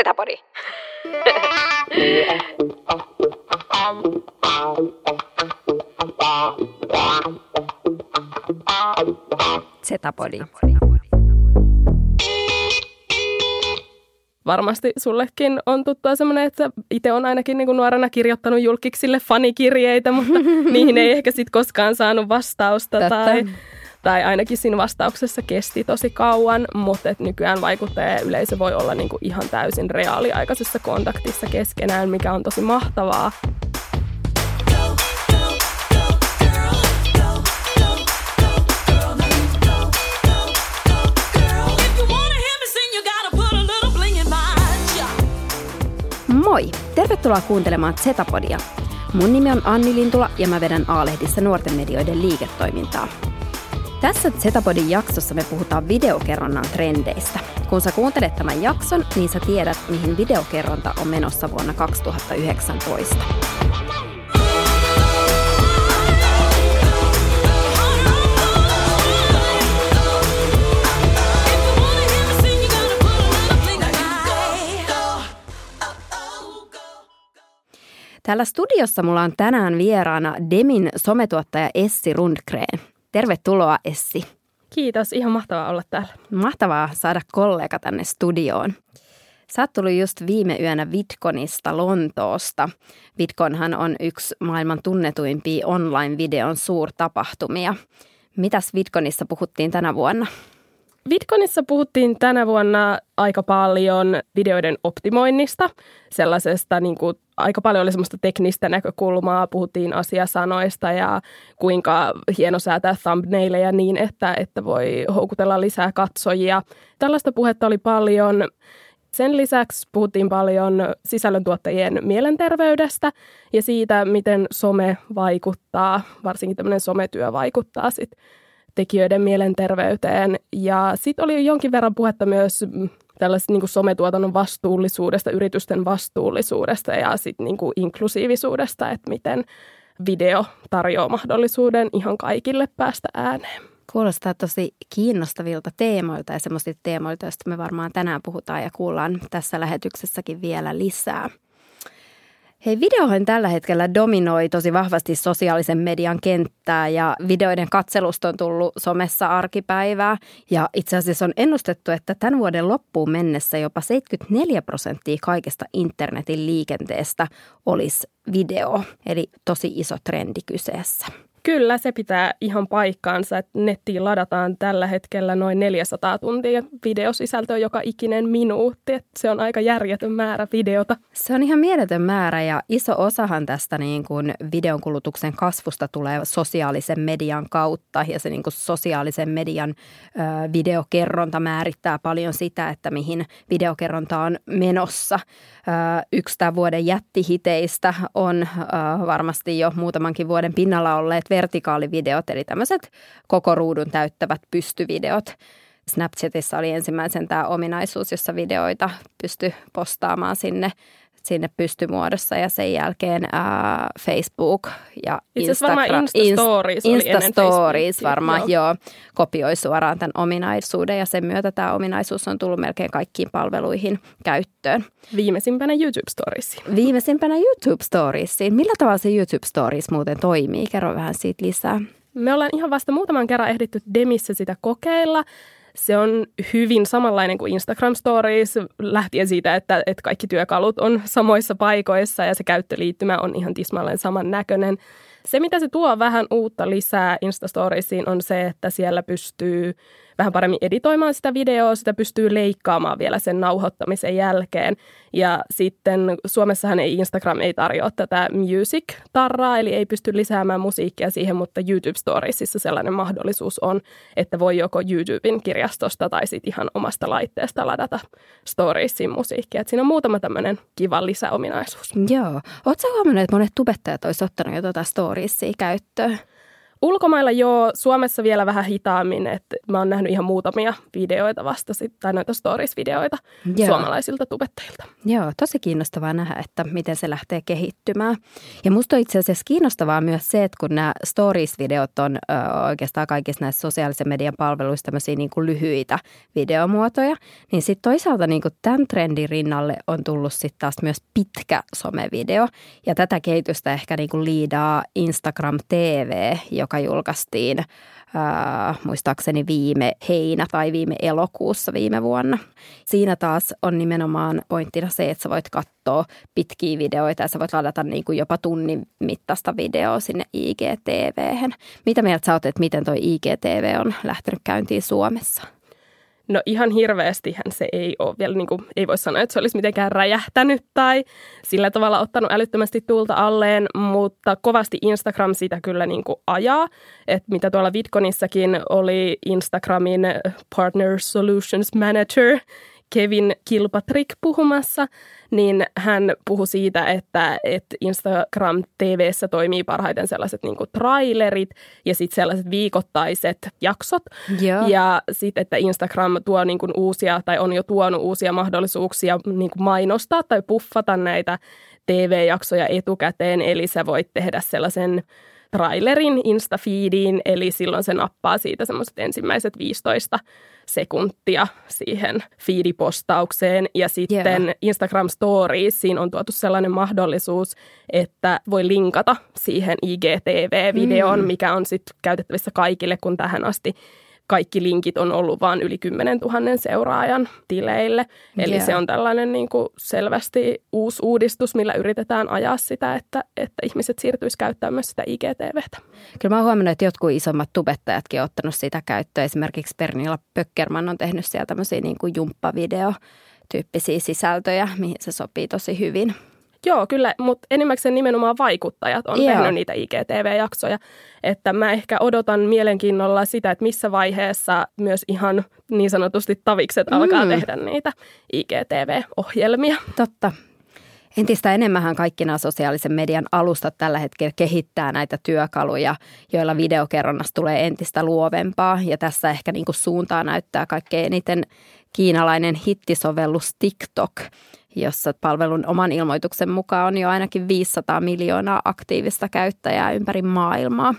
Setapodi. Setapodi. Varmasti sullekin on tuttua semmoinen, että itse on ainakin niin kuin nuorena kirjoittanut julkiksille fanikirjeitä, mutta niihin ei ehkä sitten koskaan saanut vastausta. Totta. Tai, tai ainakin siinä vastauksessa kesti tosi kauan, mutta et nykyään vaikuttaja yleisö voi olla niin kuin ihan täysin reaaliaikaisessa kontaktissa keskenään, mikä on tosi mahtavaa. Moi! Tervetuloa kuuntelemaan Zetapodia. Mun nimi on Anni Lintula ja mä vedän A-lehdissä nuorten medioiden liiketoimintaa. Tässä Zetapodin jaksossa me puhutaan videokerronnan trendeistä. Kun sä kuuntelet tämän jakson, niin sä tiedät, mihin videokerronta on menossa vuonna 2019. Täällä studiossa mulla on tänään vieraana Demin sometuottaja Essi Rundgren. Tervetuloa Essi. Kiitos, ihan mahtavaa olla täällä. Mahtavaa saada kollega tänne studioon. Sä oot tullut just viime yönä Vitkonista Lontoosta. Vitkonhan on yksi maailman tunnetuimpia online-videon suurtapahtumia. Mitäs Vitkonissa puhuttiin tänä vuonna? VidConissa puhuttiin tänä vuonna aika paljon videoiden optimoinnista, sellaisesta niin kuin, aika paljon oli semmoista teknistä näkökulmaa, puhuttiin asiasanoista ja kuinka hieno säätää thumbnaileja niin, että, että voi houkutella lisää katsojia. Tällaista puhetta oli paljon. Sen lisäksi puhuttiin paljon sisällöntuottajien mielenterveydestä ja siitä, miten some vaikuttaa, varsinkin tämmöinen sometyö vaikuttaa sit tekijöiden mielenterveyteen. Ja sitten oli jonkin verran puhetta myös tällaisesta niin sometuotannon vastuullisuudesta, yritysten vastuullisuudesta ja sitten niin inklusiivisuudesta, että miten video tarjoaa mahdollisuuden ihan kaikille päästä ääneen. Kuulostaa tosi kiinnostavilta teemoilta ja semmoisilta teemoilta, joista me varmaan tänään puhutaan ja kuullaan tässä lähetyksessäkin vielä lisää. Hei, videohan tällä hetkellä dominoi tosi vahvasti sosiaalisen median kenttää ja videoiden katselusta on tullut somessa arkipäivää. Ja itse asiassa on ennustettu, että tämän vuoden loppuun mennessä jopa 74 prosenttia kaikesta internetin liikenteestä olisi video, eli tosi iso trendi kyseessä. Kyllä, se pitää ihan paikkaansa, että nettiin ladataan tällä hetkellä noin 400 tuntia videosisältöä joka ikinen minuutti. Että se on aika järjetön määrä videota. Se on ihan mieletön määrä ja iso osahan tästä niin kuin videon kulutuksen kasvusta tulee sosiaalisen median kautta ja se niin kuin sosiaalisen median ö, videokerronta määrittää paljon sitä, että mihin videokerronta on menossa. Ö, yksi tämän vuoden jättihiteistä on ö, varmasti jo muutamankin vuoden pinnalla olleet vertikaalivideot, eli tämmöiset koko ruudun täyttävät pystyvideot. Snapchatissa oli ensimmäisen tämä ominaisuus, jossa videoita pysty postaamaan sinne sinne pystymuodossa ja sen jälkeen ää, Facebook ja Instagram. Insta Stories Insta Stories varmaan, joo. joo, kopioi suoraan tämän ominaisuuden ja sen myötä tämä ominaisuus on tullut melkein kaikkiin palveluihin käyttöön. Viimeisimpänä YouTube Storiesiin. Viimeisimpänä YouTube Storiesiin. Millä tavalla se YouTube Stories muuten toimii? Kerro vähän siitä lisää. Me ollaan ihan vasta muutaman kerran ehditty Demissä sitä kokeilla. Se on hyvin samanlainen kuin Instagram Stories, lähtien siitä, että, että kaikki työkalut on samoissa paikoissa ja se käyttöliittymä on ihan tismalleen saman näköinen. Se, mitä se tuo vähän uutta lisää Instastoriesiin, on se, että siellä pystyy vähän paremmin editoimaan sitä videoa, sitä pystyy leikkaamaan vielä sen nauhoittamisen jälkeen. Ja sitten Suomessahan ei Instagram ei tarjoa tätä music-tarraa, eli ei pysty lisäämään musiikkia siihen, mutta YouTube Storiesissa sellainen mahdollisuus on, että voi joko YouTuben kirjastosta tai sitten ihan omasta laitteesta ladata Storiesin musiikkia. Et siinä on muutama tämmöinen kiva lisäominaisuus. Joo. Oletko huomannut, että monet tubettajat olisivat ottanut jo tuota Storiesia käyttöön? Ulkomailla joo, Suomessa vielä vähän hitaammin, että mä oon nähnyt ihan muutamia videoita vasta, tai noita stories-videoita joo. suomalaisilta tubettajilta. Joo, tosi kiinnostavaa nähdä, että miten se lähtee kehittymään. Ja musta on itse asiassa kiinnostavaa myös se, että kun nämä stories-videot on ö, oikeastaan kaikissa näissä sosiaalisen median palveluissa tämmöisiä niin kuin lyhyitä videomuotoja, niin sitten toisaalta niin kuin tämän trendin rinnalle on tullut sitten taas myös pitkä somevideo. Ja tätä kehitystä ehkä niin kuin liidaa Instagram TV, joka julkaistiin ää, muistaakseni viime heinä tai viime elokuussa viime vuonna. Siinä taas on nimenomaan pointtina se, että sä voit katsoa pitkiä videoita ja sä voit ladata niin kuin jopa tunnin mittaista videoa sinne IGTV. Mitä mieltä sä oot, että miten toi IGTV on lähtenyt käyntiin Suomessa? No ihan hirveästihän se ei ole vielä, niin kuin, ei voi sanoa, että se olisi mitenkään räjähtänyt tai sillä tavalla ottanut älyttömästi tulta alleen, mutta kovasti Instagram sitä kyllä niin kuin ajaa. Että mitä tuolla Vitkonissakin oli Instagramin Partner Solutions Manager, Kevin Kilpatrick puhumassa, niin hän puhui siitä, että, että Instagram TVssä toimii parhaiten sellaiset niin trailerit ja sitten sellaiset viikoittaiset jaksot. Joo. Ja sitten, että Instagram tuo niin kuin uusia tai on jo tuonut uusia mahdollisuuksia niin kuin mainostaa tai puffata näitä TV-jaksoja etukäteen. Eli sä voit tehdä sellaisen trailerin Insta-feediin, eli silloin se nappaa siitä semmoiset ensimmäiset 15 sekuntia siihen feedipostaukseen. Ja sitten yeah. Instagram Storiesiin on tuotu sellainen mahdollisuus, että voi linkata siihen IGTV-videoon, mm. mikä on sitten käytettävissä kaikille, kun tähän asti kaikki linkit on ollut vain yli 10 000 seuraajan tileille. Eli yeah. se on tällainen niin kuin selvästi uusi uudistus, millä yritetään ajaa sitä, että, että ihmiset siirtyisivät käyttämään myös sitä IGTVtä. Kyllä mä oon huomannut, että jotkut isommat tubettajatkin on ottanut sitä käyttöön. Esimerkiksi Pernilla Pöckerman on tehnyt siellä tämmöisiä niin kuin jumppavideo tyyppisiä sisältöjä, mihin se sopii tosi hyvin. Joo, kyllä, mutta enimmäkseen nimenomaan vaikuttajat on Joo. tehnyt niitä IGTV-jaksoja. Että mä ehkä odotan mielenkiinnolla sitä, että missä vaiheessa myös ihan niin sanotusti tavikset mm. alkaa tehdä niitä IGTV-ohjelmia. Totta. Entistä enemmän kaikki nämä sosiaalisen median alustat tällä hetkellä kehittää näitä työkaluja, joilla videokerronnasta tulee entistä luovempaa. Ja tässä ehkä niin kuin suuntaa näyttää kaikkein eniten kiinalainen hittisovellus TikTok – jossa palvelun oman ilmoituksen mukaan on jo ainakin 500 miljoonaa aktiivista käyttäjää ympäri maailmaa.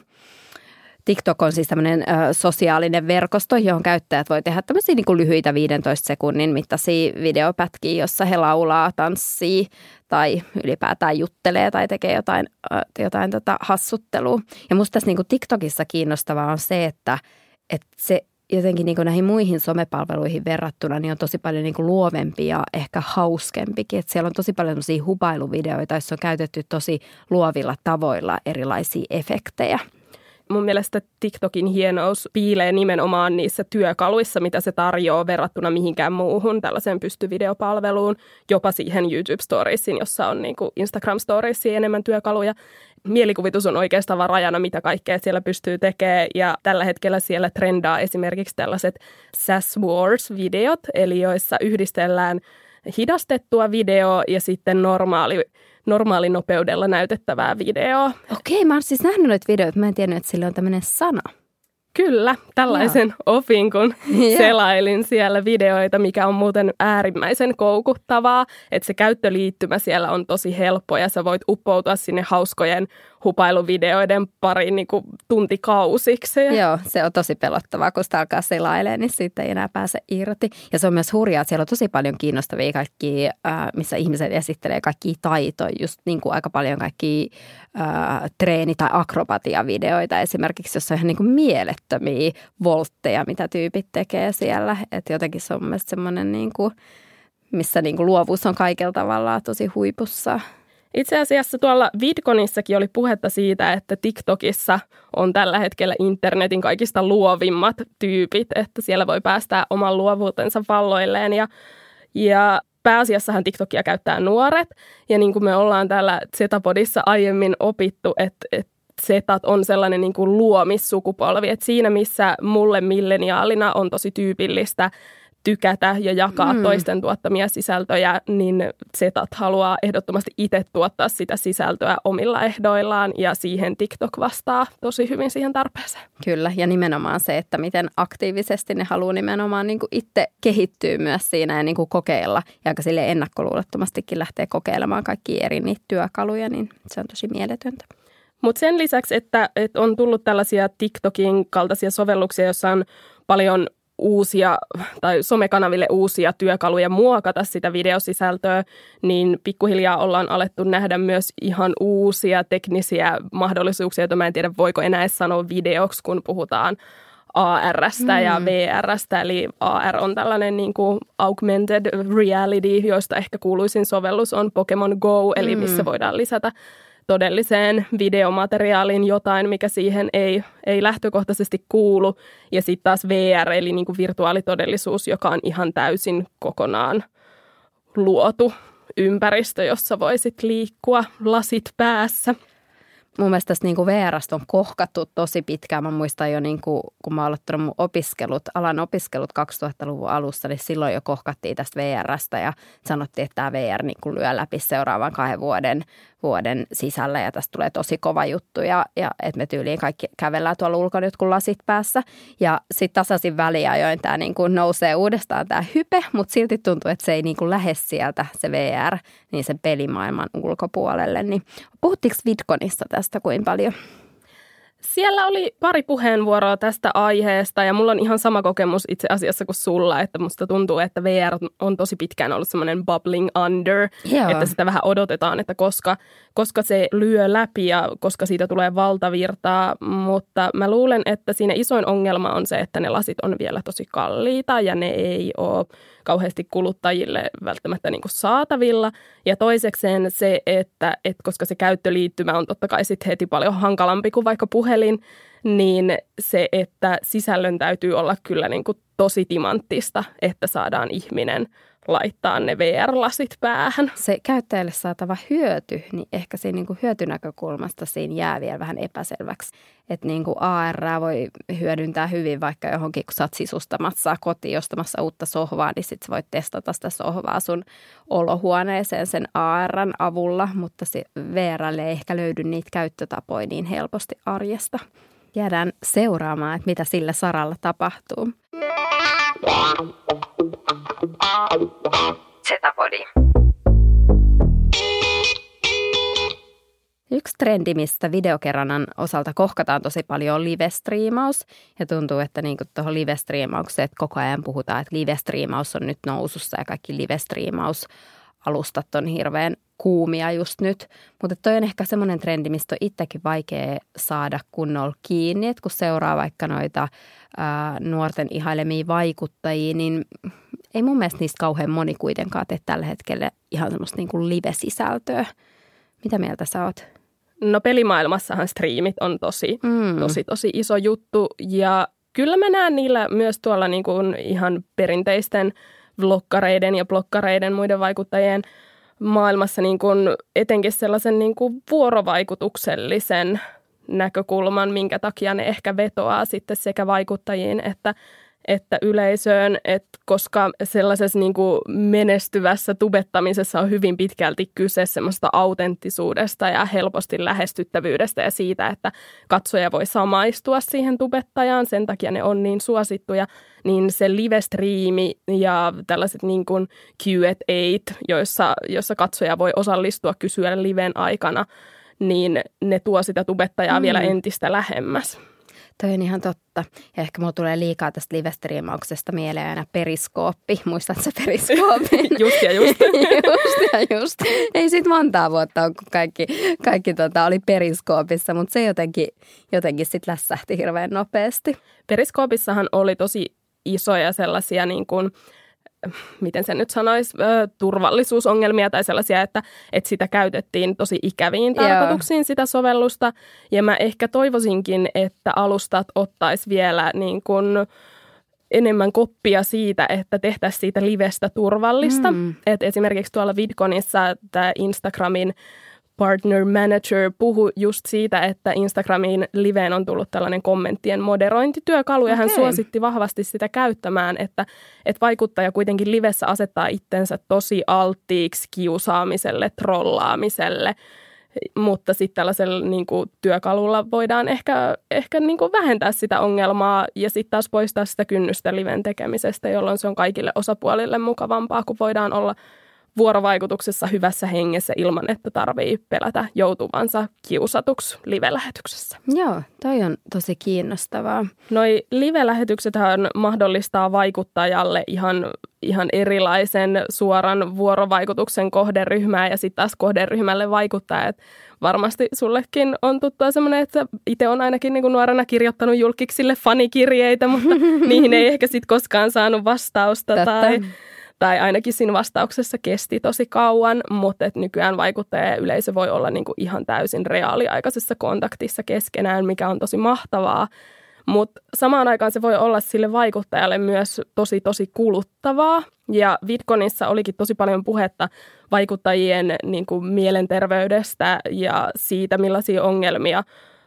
TikTok on siis tämmöinen ö, sosiaalinen verkosto, johon käyttäjät voi tehdä tämmöisiä niin kuin lyhyitä 15 sekunnin mittaisia videopätkiä, jossa he laulaa, tanssii tai ylipäätään juttelee tai tekee jotain, ö, jotain tota hassuttelua. Ja musta tässä niin kuin TikTokissa kiinnostavaa on se, että, että se jotenkin niin näihin muihin somepalveluihin verrattuna niin on tosi paljon niin luovempi ja ehkä hauskempikin. Että siellä on tosi paljon hupailuvideoita, joissa on käytetty tosi luovilla tavoilla erilaisia efektejä mun mielestä TikTokin hienous piilee nimenomaan niissä työkaluissa, mitä se tarjoaa verrattuna mihinkään muuhun tällaiseen pystyvideopalveluun, jopa siihen YouTube Storiesiin, jossa on niin kuin Instagram Storiesiin enemmän työkaluja. Mielikuvitus on oikeastaan vaan rajana, mitä kaikkea siellä pystyy tekemään ja tällä hetkellä siellä trendaa esimerkiksi tällaiset SAS Wars-videot, eli joissa yhdistellään hidastettua video ja sitten normaali normaalinopeudella näytettävää videoa. Okei, mä oon siis nähnyt noita videoita. Mä en tiennyt, että sillä on tämmöinen sana. Kyllä, tällaisen Joo. opin, kun selailin siellä videoita, mikä on muuten äärimmäisen koukuttavaa, että se käyttöliittymä siellä on tosi helppo ja sä voit uppoutua sinne hauskojen hupailuvideoiden pariin niin kuin tuntikausiksi. Joo, se on tosi pelottavaa, kun sitä alkaa selailemaan, niin siitä ei enää pääse irti. Ja se on myös hurjaa, että siellä on tosi paljon kiinnostavia kaikki, äh, missä ihmiset esittelee kaikki taitoja, just niin kuin aika paljon kaikki äh, treeni- tai akrobatiavideoita esimerkiksi, jossa on ihan niin kuin mielettömiä voltteja, mitä tyypit tekee siellä. Että jotenkin se on mielestäni semmoinen niin kuin, missä niin kuin luovuus on kaikella tavalla tosi huipussa. Itse asiassa tuolla Vidconissakin oli puhetta siitä, että TikTokissa on tällä hetkellä internetin kaikista luovimmat tyypit, että siellä voi päästää oman luovuutensa valloilleen. Ja, ja pääasiassahan TikTokia käyttää nuoret. Ja niin kuin me ollaan täällä Zetapodissa aiemmin opittu, että, että Zetat on sellainen niin kuin luomissukupolvi, että siinä missä mulle milleniaalina on tosi tyypillistä tykätä ja jakaa mm. toisten tuottamia sisältöjä, niin Zetat haluaa ehdottomasti itse tuottaa sitä sisältöä omilla ehdoillaan ja siihen TikTok vastaa tosi hyvin siihen tarpeeseen. Kyllä, ja nimenomaan se, että miten aktiivisesti ne haluaa nimenomaan niin kuin itse kehittyä myös siinä ja niin kuin kokeilla ja aika sille ennakkoluulottomastikin lähtee kokeilemaan kaikki eri niitä työkaluja, niin se on tosi mieletöntä. Mutta sen lisäksi, että, että on tullut tällaisia TikTokin kaltaisia sovelluksia, joissa on paljon uusia tai somekanaville uusia työkaluja muokata sitä videosisältöä, niin pikkuhiljaa ollaan alettu nähdä myös ihan uusia teknisiä mahdollisuuksia, joita mä en tiedä voiko enää sanoa videoksi, kun puhutaan ARstä mm. ja VRstä, eli AR on tällainen niin kuin augmented reality, joista ehkä kuuluisin sovellus on Pokemon Go, eli missä mm. voidaan lisätä todelliseen videomateriaaliin jotain, mikä siihen ei, ei lähtökohtaisesti kuulu. Ja sitten taas VR, eli niin kuin virtuaalitodellisuus, joka on ihan täysin kokonaan luotu ympäristö, jossa voisit liikkua lasit päässä. Mun mielestä tästä niin VRstä on kohkattu tosi pitkään. Mä muistan jo, niin kuin, kun mä aloittanut mun opiskelut, alan opiskelut 2000-luvun alussa, niin silloin jo kohkattiin tästä VRstä ja sanottiin, että tämä VR niin kuin lyö läpi seuraavan kahden vuoden vuoden sisällä ja tästä tulee tosi kova juttu ja, ja että me tyyliin kaikki kävellään tuolla ulkona nyt kun lasit päässä ja sitten tasaisin väliajoin tämä niin kuin nousee uudestaan tämä hype, mutta silti tuntuu, että se ei niin kuin lähde sieltä se VR niin sen pelimaailman ulkopuolelle. Niin puhuttiinko Vidconissa tästä kuin paljon? Siellä oli pari puheenvuoroa tästä aiheesta ja mulla on ihan sama kokemus itse asiassa kuin sulla, että musta tuntuu, että VR on tosi pitkään ollut semmoinen bubbling under, Joo. että sitä vähän odotetaan, että koska, koska se lyö läpi ja koska siitä tulee valtavirtaa, mutta mä luulen, että siinä isoin ongelma on se, että ne lasit on vielä tosi kalliita ja ne ei ole kauheasti kuluttajille välttämättä niin kuin saatavilla. Ja toisekseen se, että, että koska se käyttöliittymä on totta kai sitten heti paljon hankalampi kuin vaikka puhelin, niin se, että sisällön täytyy olla kyllä niin kuin tosi timanttista, että saadaan ihminen laittaa ne VR-lasit päähän. Se käyttäjälle saatava hyöty, niin ehkä siinä niin kuin hyötynäkökulmasta siinä jää vielä vähän epäselväksi. Että niin kuin AR voi hyödyntää hyvin vaikka johonkin, kun sä oot sisustamassa kotiin ostamassa uutta sohvaa, niin sit sä voit testata sitä sohvaa sun olohuoneeseen sen ARn avulla, mutta se VRlle ei ehkä löydy niitä käyttötapoja niin helposti arjesta. Jäädään seuraamaan, että mitä sillä saralla tapahtuu. Zetapodi. Yksi trendi, mistä videokerrannan osalta kohkataan tosi paljon on live-striimaus. Ja tuntuu, että niin tuohon live-striimaukseen, että koko ajan puhutaan, että live-striimaus on nyt nousussa ja kaikki live-striimaus alustat on hirveän kuumia just nyt. Mutta toi on ehkä semmoinen trendi, mistä on itsekin vaikea saada kunnolla kiinni, että kun seuraa vaikka noita ää, nuorten ihailemia vaikuttajia, niin ei mun mielestä niistä kauhean moni kuitenkaan tee tällä hetkellä ihan semmoista niin kuin live-sisältöä. Mitä mieltä sä oot? No pelimaailmassahan striimit on tosi, mm. tosi, tosi iso juttu ja kyllä mä näen niillä myös tuolla niin kuin ihan perinteisten vloggareiden ja blokkareiden muiden vaikuttajien maailmassa niin kuin etenkin sellaisen niin kuin vuorovaikutuksellisen näkökulman, minkä takia ne ehkä vetoaa sitten sekä vaikuttajiin että että yleisöön, että koska sellaisessa niin kuin menestyvässä tubettamisessa on hyvin pitkälti kyse semmoista autenttisuudesta ja helposti lähestyttävyydestä ja siitä, että katsoja voi samaistua siihen tubettajaan, sen takia ne on niin suosittuja, niin se live-striimi ja tällaiset niin kuin Q&A, joissa, joissa katsoja voi osallistua kysyä liven aikana, niin ne tuo sitä tubettajaa mm. vielä entistä lähemmäs. Toi on ihan totta. Ja ehkä mulla tulee liikaa tästä live-striimauksesta mieleen aina periskooppi. Muistatko periskooppi? just ja just. just ja just. Ei sit montaa vuotta ole, kun kaikki, kaikki tota, oli periskoopissa, mutta se jotenkin, jotenkin sitten lässähti hirveän nopeasti. Periskoopissahan oli tosi isoja sellaisia niin kuin – miten se nyt sanoisi, turvallisuusongelmia tai sellaisia, että, että sitä käytettiin tosi ikäviin tarkoituksiin Joo. sitä sovellusta. Ja mä ehkä toivoisinkin, että alustat ottaisi vielä niin kuin enemmän koppia siitä, että tehtäisiin siitä livestä turvallista. Mm. Et esimerkiksi tuolla VidConissa tämä Instagramin partner manager puhui just siitä, että Instagramiin liveen on tullut tällainen kommenttien moderointityökalu ja okay. hän suositti vahvasti sitä käyttämään, että, että vaikuttaja kuitenkin livessä asettaa itsensä tosi alttiiksi kiusaamiselle, trollaamiselle – mutta sitten tällaisella niin kuin, työkalulla voidaan ehkä, ehkä niin kuin vähentää sitä ongelmaa ja sitten taas poistaa sitä kynnystä liven tekemisestä, jolloin se on kaikille osapuolille mukavampaa, kun voidaan olla vuorovaikutuksessa hyvässä hengessä ilman, että tarvii pelätä joutuvansa kiusatuksi live-lähetyksessä. Joo, toi on tosi kiinnostavaa. Noi live-lähetyksethän mahdollistaa vaikuttajalle ihan, ihan erilaisen suoran vuorovaikutuksen kohderyhmää ja sitten taas kohderyhmälle vaikuttajat. Varmasti sullekin on tuttua semmoinen, että itse on ainakin niin kuin nuorena kirjoittanut julkiksille fanikirjeitä, mutta niihin ei ehkä sitten koskaan saanut vastausta Tätä. tai tai ainakin siinä vastauksessa kesti tosi kauan, mutta et nykyään vaikuttaja ja yleisö voi olla niin kuin ihan täysin reaaliaikaisessa kontaktissa keskenään, mikä on tosi mahtavaa. Mutta samaan aikaan se voi olla sille vaikuttajalle myös tosi tosi kuluttavaa. Ja Vitkonissa olikin tosi paljon puhetta vaikuttajien niin kuin mielenterveydestä ja siitä, millaisia ongelmia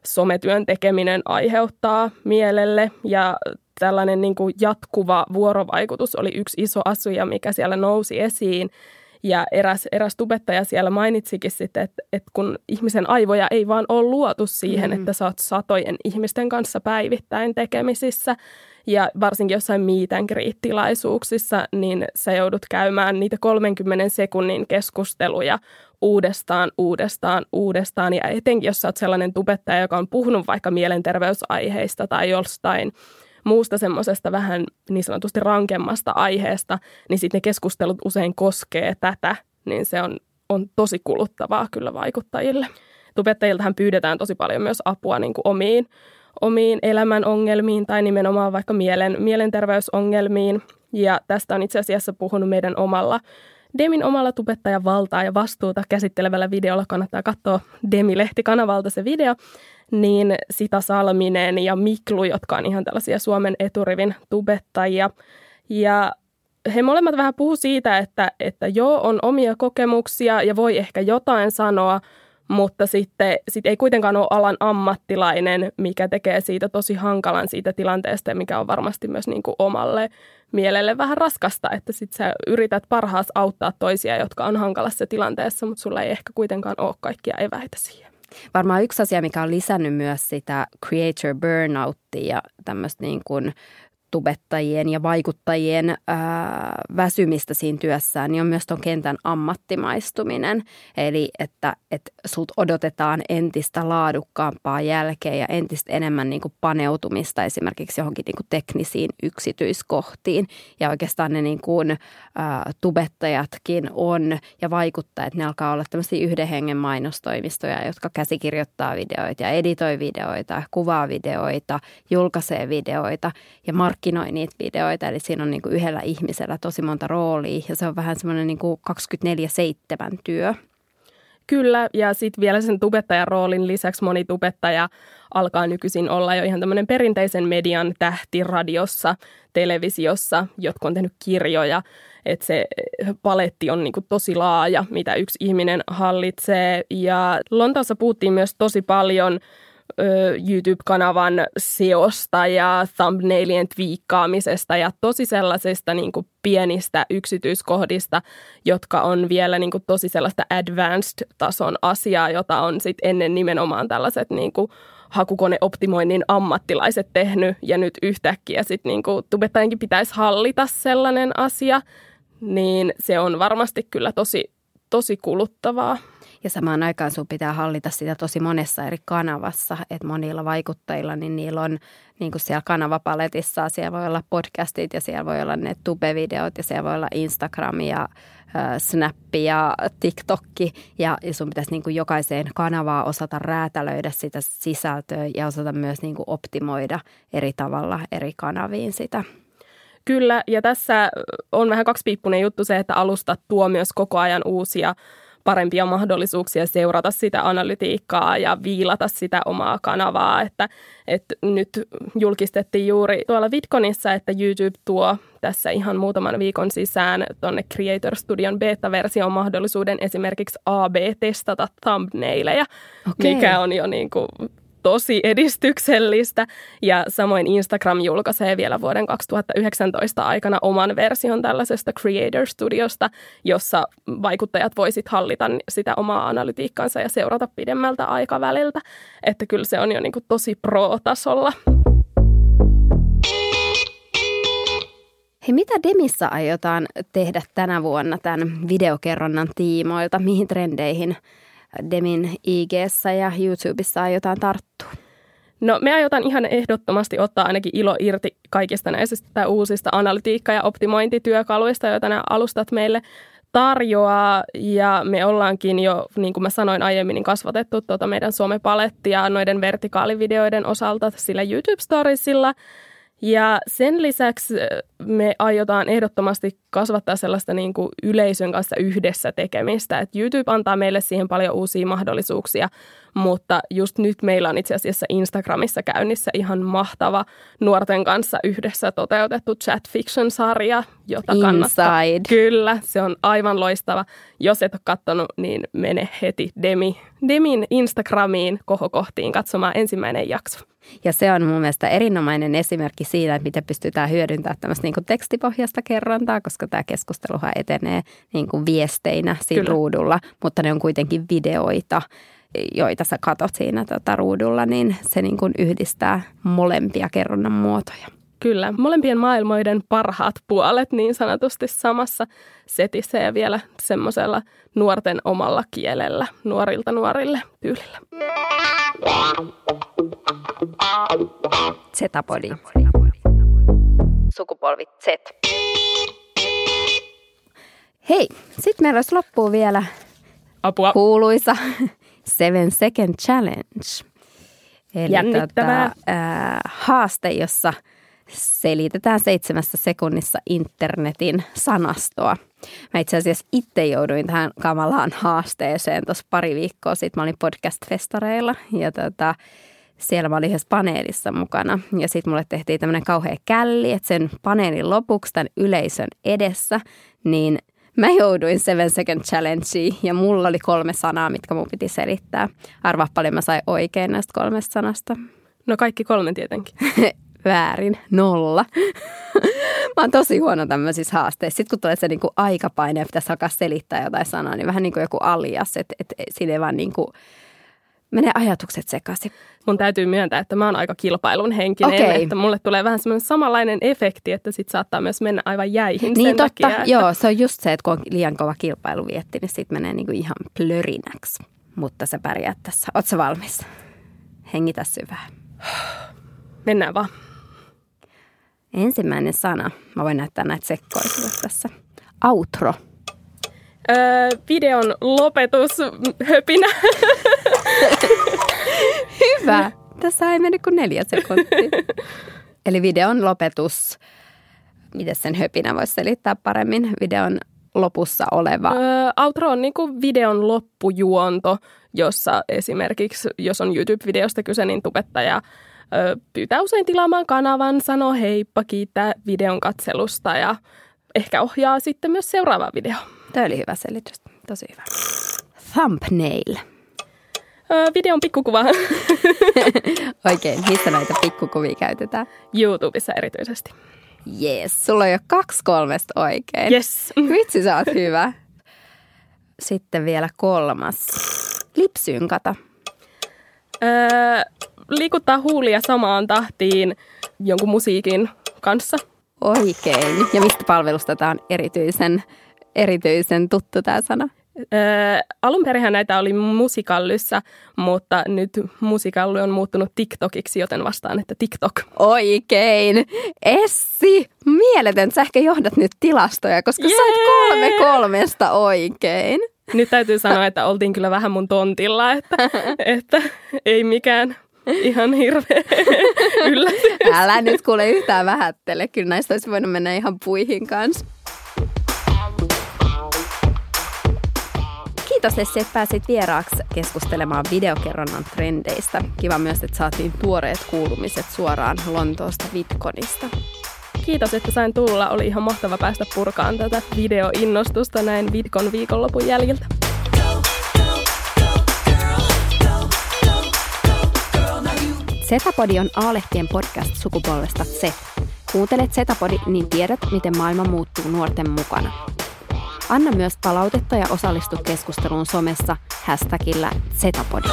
sometyön tekeminen aiheuttaa mielelle. Ja tällainen niin kuin jatkuva vuorovaikutus oli yksi iso asia, mikä siellä nousi esiin. Ja eräs, eräs tubettaja siellä mainitsikin sitten, että, että kun ihmisen aivoja ei vaan ole luotu siihen, mm. että sä oot satojen ihmisten kanssa päivittäin tekemisissä. Ja varsinkin jossain miitän tilaisuuksissa, niin sä joudut käymään niitä 30 sekunnin keskusteluja uudestaan, uudestaan, uudestaan. Ja etenkin, jos sä oot sellainen tubettaja, joka on puhunut vaikka mielenterveysaiheista tai jostain – muusta semmoisesta vähän niin sanotusti rankemmasta aiheesta, niin sitten ne keskustelut usein koskee tätä, niin se on, on tosi kuluttavaa kyllä vaikuttajille. Tubettajiltahan pyydetään tosi paljon myös apua niin kuin omiin, omiin elämän ongelmiin tai nimenomaan vaikka mielen, mielenterveysongelmiin. Ja tästä on itse asiassa puhunut meidän omalla Demin omalla tubettajan valtaa ja vastuuta käsittelevällä videolla kannattaa katsoa Demi-lehtikanavalta se video niin Sita Salminen ja Miklu, jotka on ihan tällaisia Suomen eturivin tubettajia. Ja he molemmat vähän puhu siitä, että, että joo, on omia kokemuksia ja voi ehkä jotain sanoa, mutta sitten sit ei kuitenkaan ole alan ammattilainen, mikä tekee siitä tosi hankalan siitä tilanteesta mikä on varmasti myös niin kuin omalle mielelle vähän raskasta, että sitten sä yrität parhaas auttaa toisia, jotka on hankalassa tilanteessa, mutta sulla ei ehkä kuitenkaan ole kaikkia eväitä siihen. Varmaan yksi asia, mikä on lisännyt myös sitä creator burnouttia ja tämmöistä niin kuin tubettajien ja vaikuttajien ää, väsymistä siinä työssään, niin on myös tuon kentän ammattimaistuminen. Eli että, että sut odotetaan entistä laadukkaampaa jälkeen ja entistä enemmän niin kuin paneutumista esimerkiksi johonkin niin kuin teknisiin yksityiskohtiin. Ja oikeastaan ne niin kuin, ää, tubettajatkin on ja vaikuttajat, ne alkaa olla tämmöisiä yhden hengen mainostoimistoja, jotka käsikirjoittaa videoita ja editoi videoita, kuvaa videoita, julkaisee videoita ja mark markkinoi niitä videoita. Eli siinä on niin kuin yhdellä ihmisellä tosi monta roolia ja se on vähän semmoinen niin 24-7 työ. Kyllä, ja sitten vielä sen tubettajan roolin lisäksi moni tubettaja alkaa nykyisin olla jo ihan tämmöinen perinteisen median tähti radiossa, televisiossa, jotka on tehnyt kirjoja. Että se paletti on niinku tosi laaja, mitä yksi ihminen hallitsee. Ja Lontoossa puhuttiin myös tosi paljon – YouTube-kanavan seosta ja thumbnailien twiikkaamisesta ja tosi sellaisista niin kuin pienistä yksityiskohdista, jotka on vielä niin kuin tosi sellaista advanced-tason asiaa, jota on sit ennen nimenomaan tällaiset niin kuin hakukoneoptimoinnin ammattilaiset tehnyt ja nyt yhtäkkiä sitten niin tubettajankin pitäisi hallita sellainen asia, niin se on varmasti kyllä tosi, tosi kuluttavaa. Ja samaan aikaan sun pitää hallita sitä tosi monessa eri kanavassa, että monilla vaikuttajilla, niin niillä on niin kuin siellä kanavapaletissa, siellä voi olla podcastit ja siellä voi olla ne tube-videot ja siellä voi olla Instagram ja äh, Snap ja TikTokki ja, ja sun pitäisi niin kuin jokaiseen kanavaan osata räätälöidä sitä sisältöä ja osata myös niin kuin optimoida eri tavalla eri kanaviin sitä. Kyllä, ja tässä on vähän kaksipiippunen juttu se, että alusta tuo myös koko ajan uusia parempia mahdollisuuksia seurata sitä analytiikkaa ja viilata sitä omaa kanavaa. Että, että nyt julkistettiin juuri tuolla VidConissa, että YouTube tuo tässä ihan muutaman viikon sisään tuonne Creator Studion beta-version mahdollisuuden esimerkiksi AB-testata thumbnaileja, okay. mikä on jo niin kuin tosi edistyksellistä. Ja samoin Instagram julkaisee vielä vuoden 2019 aikana oman version tällaisesta Creator Studiosta, jossa vaikuttajat voisit hallita sitä omaa analytiikkansa ja seurata pidemmältä aikaväliltä. Että kyllä se on jo niin kuin tosi pro-tasolla. Hei, mitä Demissä aiotaan tehdä tänä vuonna tämän videokerronnan tiimoilta? Mihin trendeihin Demin ig ja YouTubessa aiotaan tarttua? No me aiotaan ihan ehdottomasti ottaa ainakin ilo irti kaikista näistä uusista analytiikka- ja optimointityökaluista, joita nämä alustat meille tarjoaa ja me ollaankin jo, niin kuin mä sanoin aiemmin, niin kasvatettu tuota meidän somepalettia noiden vertikaalivideoiden osalta sillä YouTube-storiesilla – ja sen lisäksi me aiotaan ehdottomasti kasvattaa sellaista niin kuin yleisön kanssa yhdessä tekemistä. Et YouTube antaa meille siihen paljon uusia mahdollisuuksia, mutta just nyt meillä on itse asiassa Instagramissa käynnissä ihan mahtava nuorten kanssa yhdessä toteutettu chat fiction-sarja, jota Inside. kannattaa. Kyllä, se on aivan loistava. Jos et ole katsonut, niin mene heti Demi, Demin Instagramiin kohokohtiin katsomaan ensimmäinen jakso. Ja se on mun mielestä erinomainen esimerkki siitä, että miten pystytään hyödyntämään tämmöistä niin kuin tekstipohjasta kerrontaa, koska tämä keskusteluhan etenee niin kuin viesteinä siinä Kyllä. ruudulla, mutta ne on kuitenkin videoita, joita sä katot siinä tota ruudulla, niin se niin kuin yhdistää molempia kerronnan muotoja. Kyllä, molempien maailmoiden parhaat puolet niin sanotusti samassa setissä ja vielä semmoisella nuorten omalla kielellä, nuorilta nuorille tyylillä. Zetapodi. Sukupolvi Z. Hei, sitten meillä olisi loppuun vielä Apua. kuuluisa Seven Second Challenge. Eli Jännittävää. Tota, äh, haaste, jossa selitetään seitsemässä sekunnissa internetin sanastoa. Mä itse asiassa itse jouduin tähän kamalaan haasteeseen tuossa pari viikkoa sitten. Mä olin podcast-festareilla ja tota, siellä mä olin yhdessä paneelissa mukana. Ja sitten mulle tehtiin tämmöinen kauhea källi, että sen paneelin lopuksi tämän yleisön edessä, niin mä jouduin Seven Second Challengeen ja mulla oli kolme sanaa, mitkä mun piti selittää. Arvaa paljon mä sain oikein näistä kolmesta sanasta. No kaikki kolme tietenkin. Väärin, nolla. mä oon tosi huono tämmöisissä haasteissa. Sitten kun tulee se niinku aikapaine ja pitäisi alkaa selittää jotain sanaa, niin vähän niin kuin joku alias, että et, siinä ei vaan niinku menee ajatukset sekaisin. Mun täytyy myöntää, että mä oon aika kilpailun henkinen, okay. että mulle tulee vähän semmoinen samanlainen efekti, että sit saattaa myös mennä aivan jäihin Niin sen totta, takia, että... joo, se on just se, että kun on liian kova kilpailu vietti, niin sit menee niinku ihan plörinäksi. Mutta sä pärjäät tässä. Oot valmis? Hengitä syvää. Mennään vaan. Ensimmäinen sana. Mä voin näyttää näitä sekkoisia tässä. Outro. Öö, videon lopetus, höpinä. Hyvä. Tässä ei mennyt kuin neljä sekuntia. Eli videon lopetus. Miten sen höpinä voisi selittää paremmin? Videon lopussa oleva. Öö, outro on niin kuin videon loppujuonto, jossa esimerkiksi, jos on YouTube-videosta kyse, niin tubettaja ö, pyytää usein tilaamaan kanavan, sanoo heippa, kiittää videon katselusta ja ehkä ohjaa sitten myös seuraava video. Tämä oli hyvä selitys. Tosi hyvä. Thumbnail. Öö, videon pikkukuva. Oikein. Missä näitä pikkukuvia käytetään? YouTubessa erityisesti. Jees, sulla on jo kaksi kolmesta oikein. Yes. Vitsi, sä oot hyvä. Sitten vielä kolmas. Lipsynkata. Öö, liikuttaa huulia samaan tahtiin jonkun musiikin kanssa. Oikein. Ja mistä palvelusta tämä on erityisen, erityisen tuttu tämä sana? Öö, alun perin näitä oli musikallyssa, mutta nyt musikalli on muuttunut TikTokiksi, joten vastaan, että TikTok. Oikein. Essi, mieletön. Sä ehkä johdat nyt tilastoja, koska yeah! sait kolme kolmesta oikein. Nyt täytyy sanoa, että oltiin kyllä vähän mun tontilla, että, että ei mikään ihan hirveä yllätys. Älä nyt kuule yhtään vähättele. Kyllä näistä olisi voinut mennä ihan puihin kanssa. Kiitos, että pääsit vieraaksi keskustelemaan videokerronnan trendeistä. Kiva myös, että saatiin tuoreet kuulumiset suoraan Lontoosta Vitkonista. Kiitos, että sain tulla. Oli ihan mahtava päästä purkaan tätä videoinnostusta näin Vitkon viikonlopun jäljiltä. Zetapodi on A-lehtien podcast sukupolvesta Z. Kuuntelet Zetapodi, niin tiedät, miten maailma muuttuu nuorten mukana. Anna myös palautetta ja osallistu keskusteluun somessa hashtagillä Zetapodi.